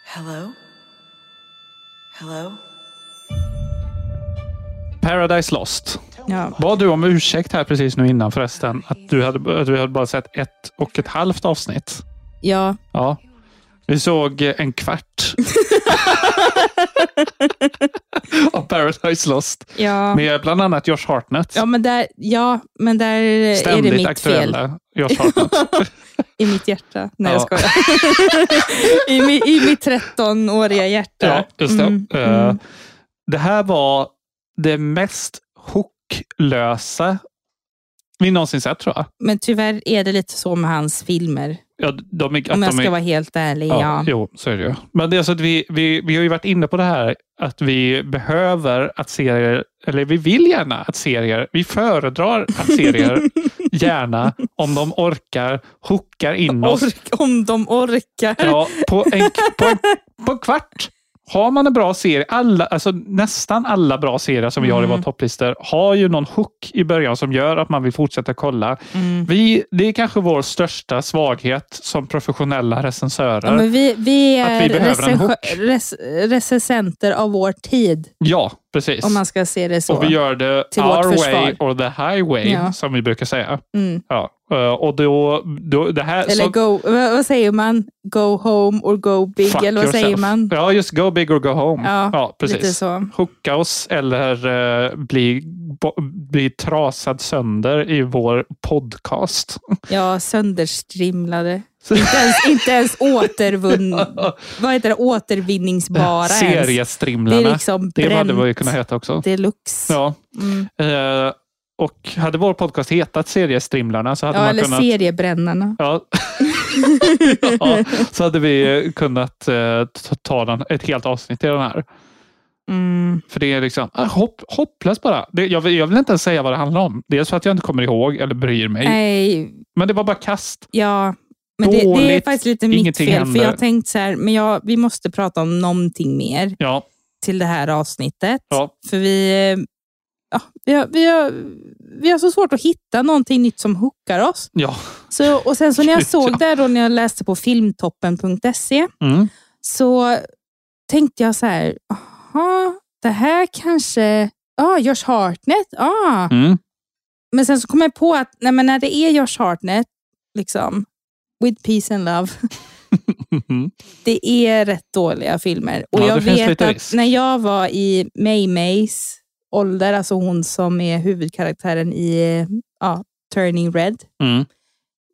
Hello? Hello? Paradise Lost. Ja. Bad du om ursäkt här precis nu innan förresten? Att du hade, att du hade bara sett ett och ett halvt avsnitt? Ja. Ja. Vi såg eh, en kvart av Paradise Lost. Ja. Med bland annat Josh Hartnett. Ja, men där, ja, men där är det mitt aktuella fel. Josh Hartnett. I mitt hjärta. Nej, Ja. jag skojar. I, I mitt 13-åriga hjärta. Ja, just det. Mm, mm. Det här var det mest hooklösa vi någonsin sett tror jag. Men tyvärr är det lite så med hans filmer. Ja, de är, Om jag de ska är, vara helt ärlig. Ja, Ja. Jo, så är det ju. Men det är så att vi, vi, vi har ju varit inne på det här att vi behöver att serier, eller vi vill gärna att serier, vi föredrar att serier gärna, om de orkar, hookar in oss. Ork, om de orkar. Ja, på, en, på, en, på en kvart. Har man en bra serie, alla, alltså nästan alla bra serier som vi har i Mm. våra topplistor har ju någon hook i början som gör att man vill fortsätta kolla. Mm. Vi, det är kanske vår största svaghet som professionella recensörer. Ja, vi, vi är vi res, recensenter av vår tid. Ja, precis. Om man ska se det så. Och vi gör det our way or the highway, Ja. som vi brukar säga. Mm. Ja. Eh, Och då, då det här... Eller så- go, vad, säger man? Go home or go big? Eller vad säger yourself. man? Ja, just go big or go home. Ja, precis. lite så. Hooka oss eller uh, bli, bo, bli trasad sönder i vår podcast. Ja, sönderstrimlade. inte, ens, inte ens återvunn, vad heter det? återvinningsbara ens. Seriestrimlarna. Det är liksom det hade vi ju kunnat heta också. Deluxe. Ja. Mm. Eh, och hade vår podcast hetat Seriestrimlarna så hade Ja, man eller kunnat... seriebrännarna. Ja. ja, så hade vi eh, kunnat eh, ta- den, ett helt avsnitt i den här. Mm. För det är liksom ah, hopp, hopplöst bara. Det, jag, vill, jag vill inte ens säga vad det handlar om. Dels för att jag inte kommer ihåg eller bryr mig. Nej, Men det var bara kast. ja. Men det, det är faktiskt lite mitt fel. händer. För jag har tänkt så här, men jag, vi måste prata om någonting mer Ja, till det här avsnittet. Ja. För vi, eh, vi, har, vi, har, vi har så svårt att hitta någonting nytt som hookar oss. ja. Så, och sen så när jag såg det då när jag läste på filmtoppen.se Mm. så tänkte jag så här, aha, det här kanske, ja, Josh Hartnett, ja. Mm. Men sen så kom jag på att nej, men när det är Josh Hartnett, liksom, with peace and love, det är rätt dåliga filmer. Och Ja, jag vet att risk. när jag var i May Mays ålder, alltså hon som är huvudkaraktären i ja, Turning Red, Mm.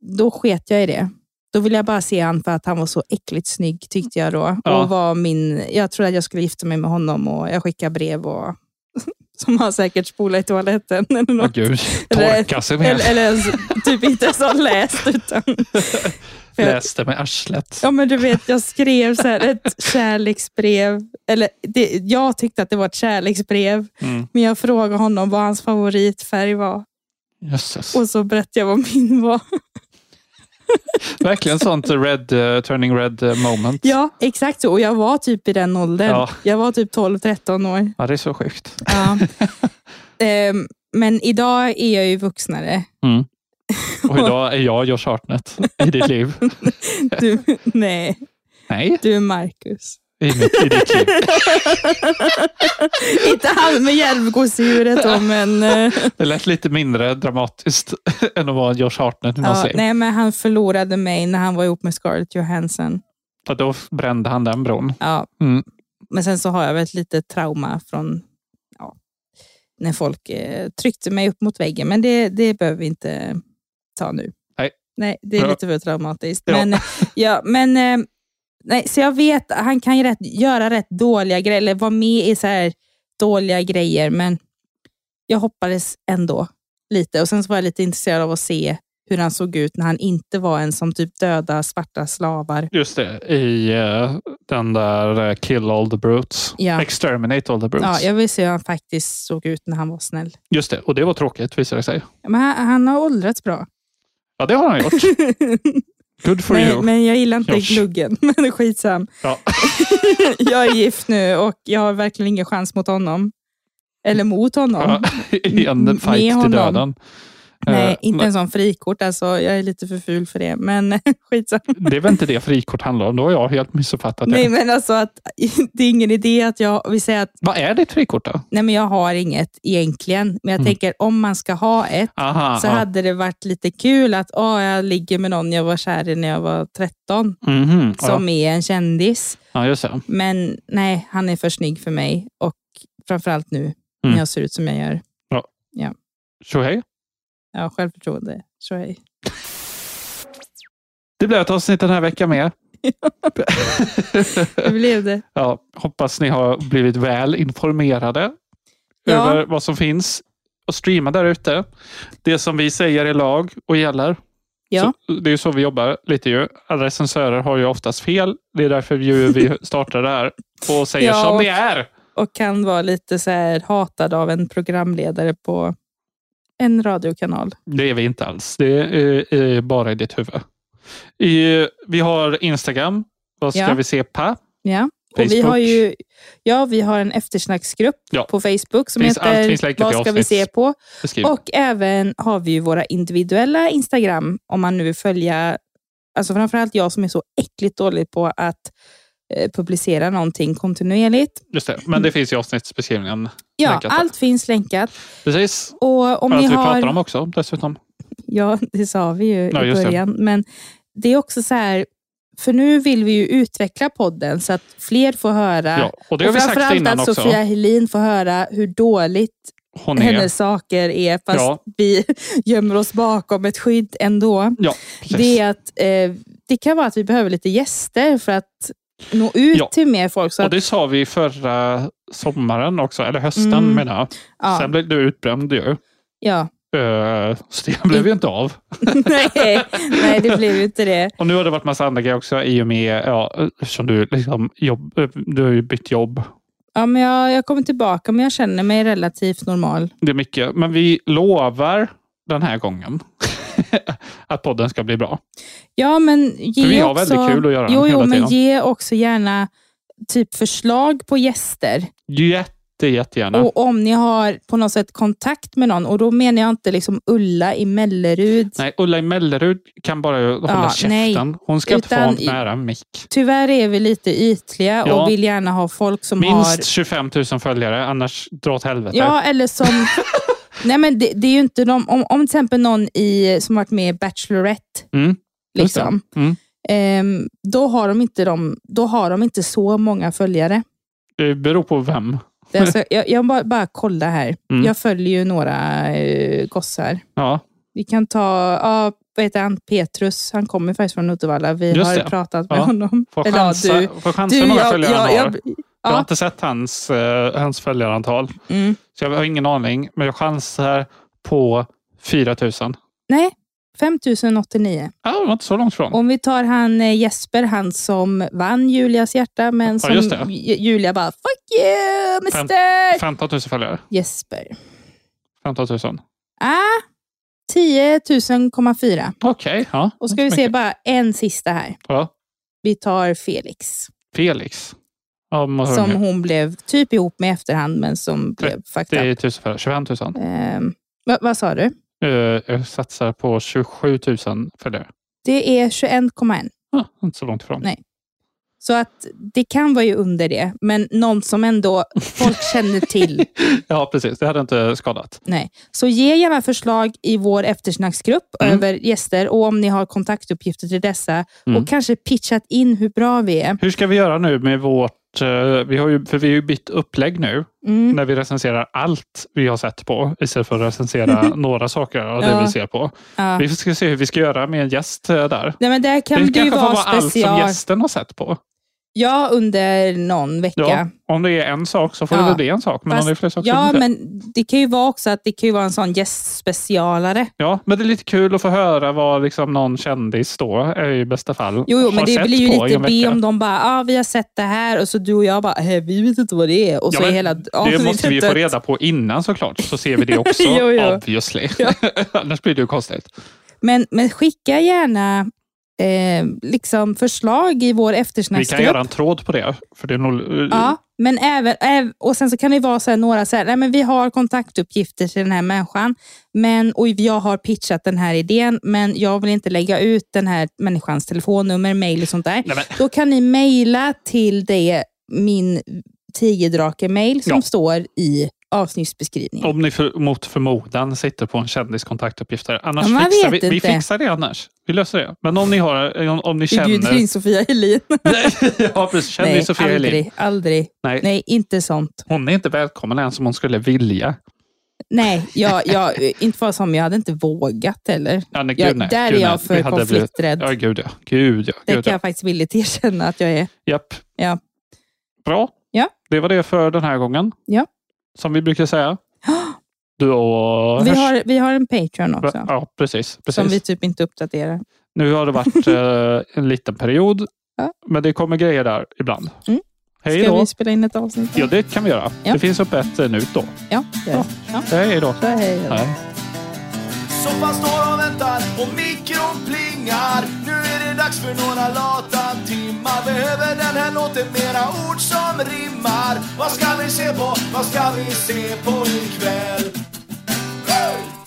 då sket jag i det. Då ville jag bara se han för att han var så äckligt snygg tyckte jag då. Ja. Och var min, jag trodde att jag skulle gifta mig med honom och jag skickade brev och som han säkert spolat i toaletten. Eller något. gud, Eller- torka sig med. Eller, eller ens, typ inte ens har läst. Utan, Läste med arslet. Ja, men du vet, jag skrev så här ett kärleksbrev. Eller det, jag tyckte att det var ett kärleksbrev. Mm. Men jag frågade honom vad hans favoritfärg var. Jösses. Och så berättade jag vad min var. Verkligen sånt red, eh, turning red eh, moment. Ja, exakt så. Och jag var typ i den åldern. Ja. Jag var typ 12-13 år. Ja, det är så sjukt. Ja. Ehm, men idag är jag ju vuxnare. Mm. Och idag är jag Josh Hartnett i ditt liv. Du, nej, Nej, du är Marcus. i, mitt, i ditt liv. Inte han med hjälmgosedjuret då, men... eh, Det lät lite mindre dramatiskt än att vara Josh Hartnett i ja, nej, men han förlorade mig när han var ihop med Scarlett Johansson. För då brände han den bron. Ja. Mm. Men sen så har jag väl ett litet trauma från ja, när folk eh, tryckte mig upp mot väggen. Men det, det behöver vi inte ta nu. Nej. Nej, det är lite för traumatiskt. Ja. Men, ja, men, eh, nej, så jag vet att han kan ju rätt, göra rätt dåliga grejer, eller vara med i så här dåliga grejer, men jag hoppades ändå lite. Och Sen så var jag lite intresserad av att se hur han såg ut när han inte var en som typ döda svarta slavar. Just det, i eh, den där eh, Kill all the brutes. Ja. Exterminate all the brutes. Ja, jag vill se hur han faktiskt såg ut när han var snäll. Just det, och det var tråkigt visade det sig. Men han, han har åldrats bra. Ja, det har han gjort. Good for you. Men, men jag gillar inte Josh. gluggen. Men skitsam. Ja. jag är gift nu och jag har verkligen ingen chans mot honom. Eller mot honom. Ja, en fight till döden. Nej, Eh, inte men en sån frikort. Alltså, jag är lite för ful för det. Men skitsam. Det är väl inte det frikort handlar om? Då har jag helt missuppfattat det. Nej, men alltså att det är ingen idé att jag vi säger att Vad är ditt frikort då? nej, men jag har inget egentligen. Men jag Mm. tänker om man ska ha ett Aha, så ja. hade det varit lite kul att åh, jag ligger med någon jag var kär i när jag var 13. Mhm, ja. Som är en kändis. ja, just det. Men nej, han är för snygg för mig. Och framförallt nu när Mm. jag ser ut som jag gör. Ja. Ja, Tjohej. Ja självförtroende. Är Det blev ett avsnitt den här veckan med. det blev det. Ja, hoppas ni har blivit väl informerade Ja. över vad som finns att streama där ute. Det som vi säger är lag och gäller. Ja. Så, det är så vi jobbar lite ju. Alla recensörer har ju oftast fel. Det är därför vi startar det här och säger Ja, som och- det är. Och kan vara lite så här hatad av en programledare på en radiokanal. Det är vi inte alls. Det är, är bara i ditt huvud. I, vi har Instagram. Vad ska Ja. vi se på? Ja. Och vi har ju ja, vi har en eftersnacksgrupp Ja. på Facebook som Finns- heter Vad ska vi se på? Och även har vi ju våra individuella Instagram om man nu vill följa, alltså framförallt jag som är så äckligt dålig på att eh, publicera någonting kontinuerligt. Just det. Men det finns i avsnittsbeskrivningen. Ja, länkat allt finns länkat. Precis. Och om För att vi har... pratar om också dessutom. Ja, det sa vi ju Ja, i just det. början. Men det är också så här, för nu vill vi ju utveckla podden så att fler får höra. Ja, och det har vi sagt innan att också. Sofia Helin får höra hur dåligt Hon hennes saker är, fast Ja. vi gömmer oss bakom ett skydd ändå. Ja, precis. det, är att, eh, det kan vara att vi behöver lite gäster för att nå ut Ja. till mer folk. Så Och det sa vi förra sommaren också, eller hösten Mm. menar jag. Ja. Sen blev du utbränd ju. ja. Eh, Så det blev ju inte av. nej, nej, det blev ju inte det. Och nu har det varit massa andra grejer också i och med, ja, eftersom du liksom jobb, eh, du har ju bytt jobb. Ja, men jag, jag kommer tillbaka, men jag känner mig relativt normal. Det är mycket. Men vi lovar den här gången att podden ska bli bra. Ja, men ge För vi har också, väldigt kul att göra Jo, jo hela men tiden. ge också gärna typ förslag på gäster. Jätte, jättegärna. Och om ni har på något sätt kontakt med någon, och då menar jag inte liksom Ulla i Mellerud. Nej, Ulla i Mellerud kan bara hålla Ja, käften. nej. Hon ska inte få i- nära mick. Tyvärr är vi lite ytliga Ja. och vill gärna ha folk som Minst har... 25 000 följare, annars dra åt helvete. Ja, eller som... Nej, men det, det är ju inte de... Om, om till exempel någon i, som varit med i Bachelorette, Mm, liksom, Mm. ehm, då, har de inte de, då har de inte så många följare. Det beror på vem. Det alltså, jag, jag bara, bara kolla här. Mm. Jag följer ju några eh, gossar. Ja, Vi kan ta, ja, vad heter han, Petrus. Han kommer faktiskt från Uddevalla. Vi Just har det. pratat med Ja. honom. Får Eller, ja, chansa, du- får chansa du, hur många jag- följare han jag- jag- Jag har ja. inte sett hans, eh, hans följarantal. Mm. Så jag har ingen aning. Men jag chansar på 4 000. Nej, 5089. Ja, det var inte så långt från. Om vi tar han eh, Jesper, han som vann Julias hjärta, men Ja, som. Ju- Julia bara fuck you mister! 15 000 följare. Jesper. 15 000. Ah, 10 000,4. Okej, ja. Och ska vi se bara en sista här. Ja. Vi tar Felix. Felix. Ja, Som hon blev typ ihop med i efterhand, men som blev fucked 10 up. 000 följare. 25 000. Ehm, vad, vad sa du? Eh, jag satsar på 27 000 följare. Det är 21,1. Ja, inte så långt ifrån. Nej. Så att det kan vara ju under det, men någon som ändå folk känner till. Ja, precis. Det hade inte skadat. Nej. Så ge gärna förslag i vår eftersnacksgrupp Mm. över gäster och om ni har kontaktuppgifter till dessa Mm. och kanske pitchat in hur bra vi är. Hur ska vi göra nu med vårt... eh, vi har ju, för vi har ju bytt upplägg nu. Mm. När vi recenserar allt vi har sett på istället för att recensera några saker av det Ja. vi ser på. Ja. Vi ska se hur vi ska göra med en gäst eh, där. Nej, men där kan det det kanske vara vara allt som gästen har sett på. Ja, under någon vecka. Ja, om det är en sak så får det Ja. väl bli en sak. Men om Fast- det är flera saker ja, det. men det kan ju vara också att det kan ju vara en sån gästspecialare. Ja, men det är lite kul att få höra vad liksom någon kändis då, i bästa fall, Jo, jo men det blir ju lite B om de bara, ah, vi har sett det här och så du och jag bara, "Eh, vi vet inte vad det är. Och så Ja, är hela det måste vi ju få reda på innan såklart, så ser vi det också. Jo, jo. Obviously. Annars blir det ju konstigt. Men, men skicka gärna eh, liksom förslag i vår Vi kan eftersnacksgrupp. göra en tråd på det. För det är nog, Ja, men även, äv- och sen så kan det vara så här, några så här, nej, men vi har kontaktuppgifter till den här människan, men och jag har pitchat den här idén, men jag vill inte lägga ut den här människans telefonnummer, mejl och sånt där. Nej, men- Då kan ni mejla till det, min tigerdrake-mejl som Ja. står i avsnittsbeskrivningen. Om ni för, mot förmodan sitter på en kändis kontaktuppgifter. Annars Ja, fixar vi, vi fixar det annars. Vi löser det. Men om ni, har, om, om ni Du bjuder känner... in Sofia Helin. ja, precis. Känner Nej, Sofia aldrig, Helin? aldrig. Nej. Nej, inte sånt. Hon är inte välkommen än som hon skulle vilja. Nej, jag, jag, inte bara som jag hade inte vågat heller. Ja, nej, Jag- gud, nej. där Gud, är jag för blivit- konflikträdd. Ja, gud ja. Gud ja. Det Gud, kan ja. jag faktiskt villigt erkänna att jag är. Japp. Ja. Bra. Ja. Det var det för den här gången. Ja. Som vi brukar säga. Du och... Vi har, vi har en Patreon också, Ja, precis. precis. som vi typ inte uppdaterar. Nu har det varit eh, en liten period, Ja. men det kommer grejer där ibland. Mm. Hej Ska då. vi spela in ett avsnitt? Ja, det kan vi göra. Ja. Det finns upp ett eh, nu då. Ja, det gör det. ja. Hej då. Så hej då. Hej. Soffan står och väntar och mikron vingar. Nu är det dags för några lata timmar. Behöver den här låten mera ord som rimmar. Vad ska vi se på? Vad ska vi se på ikväll? Hey!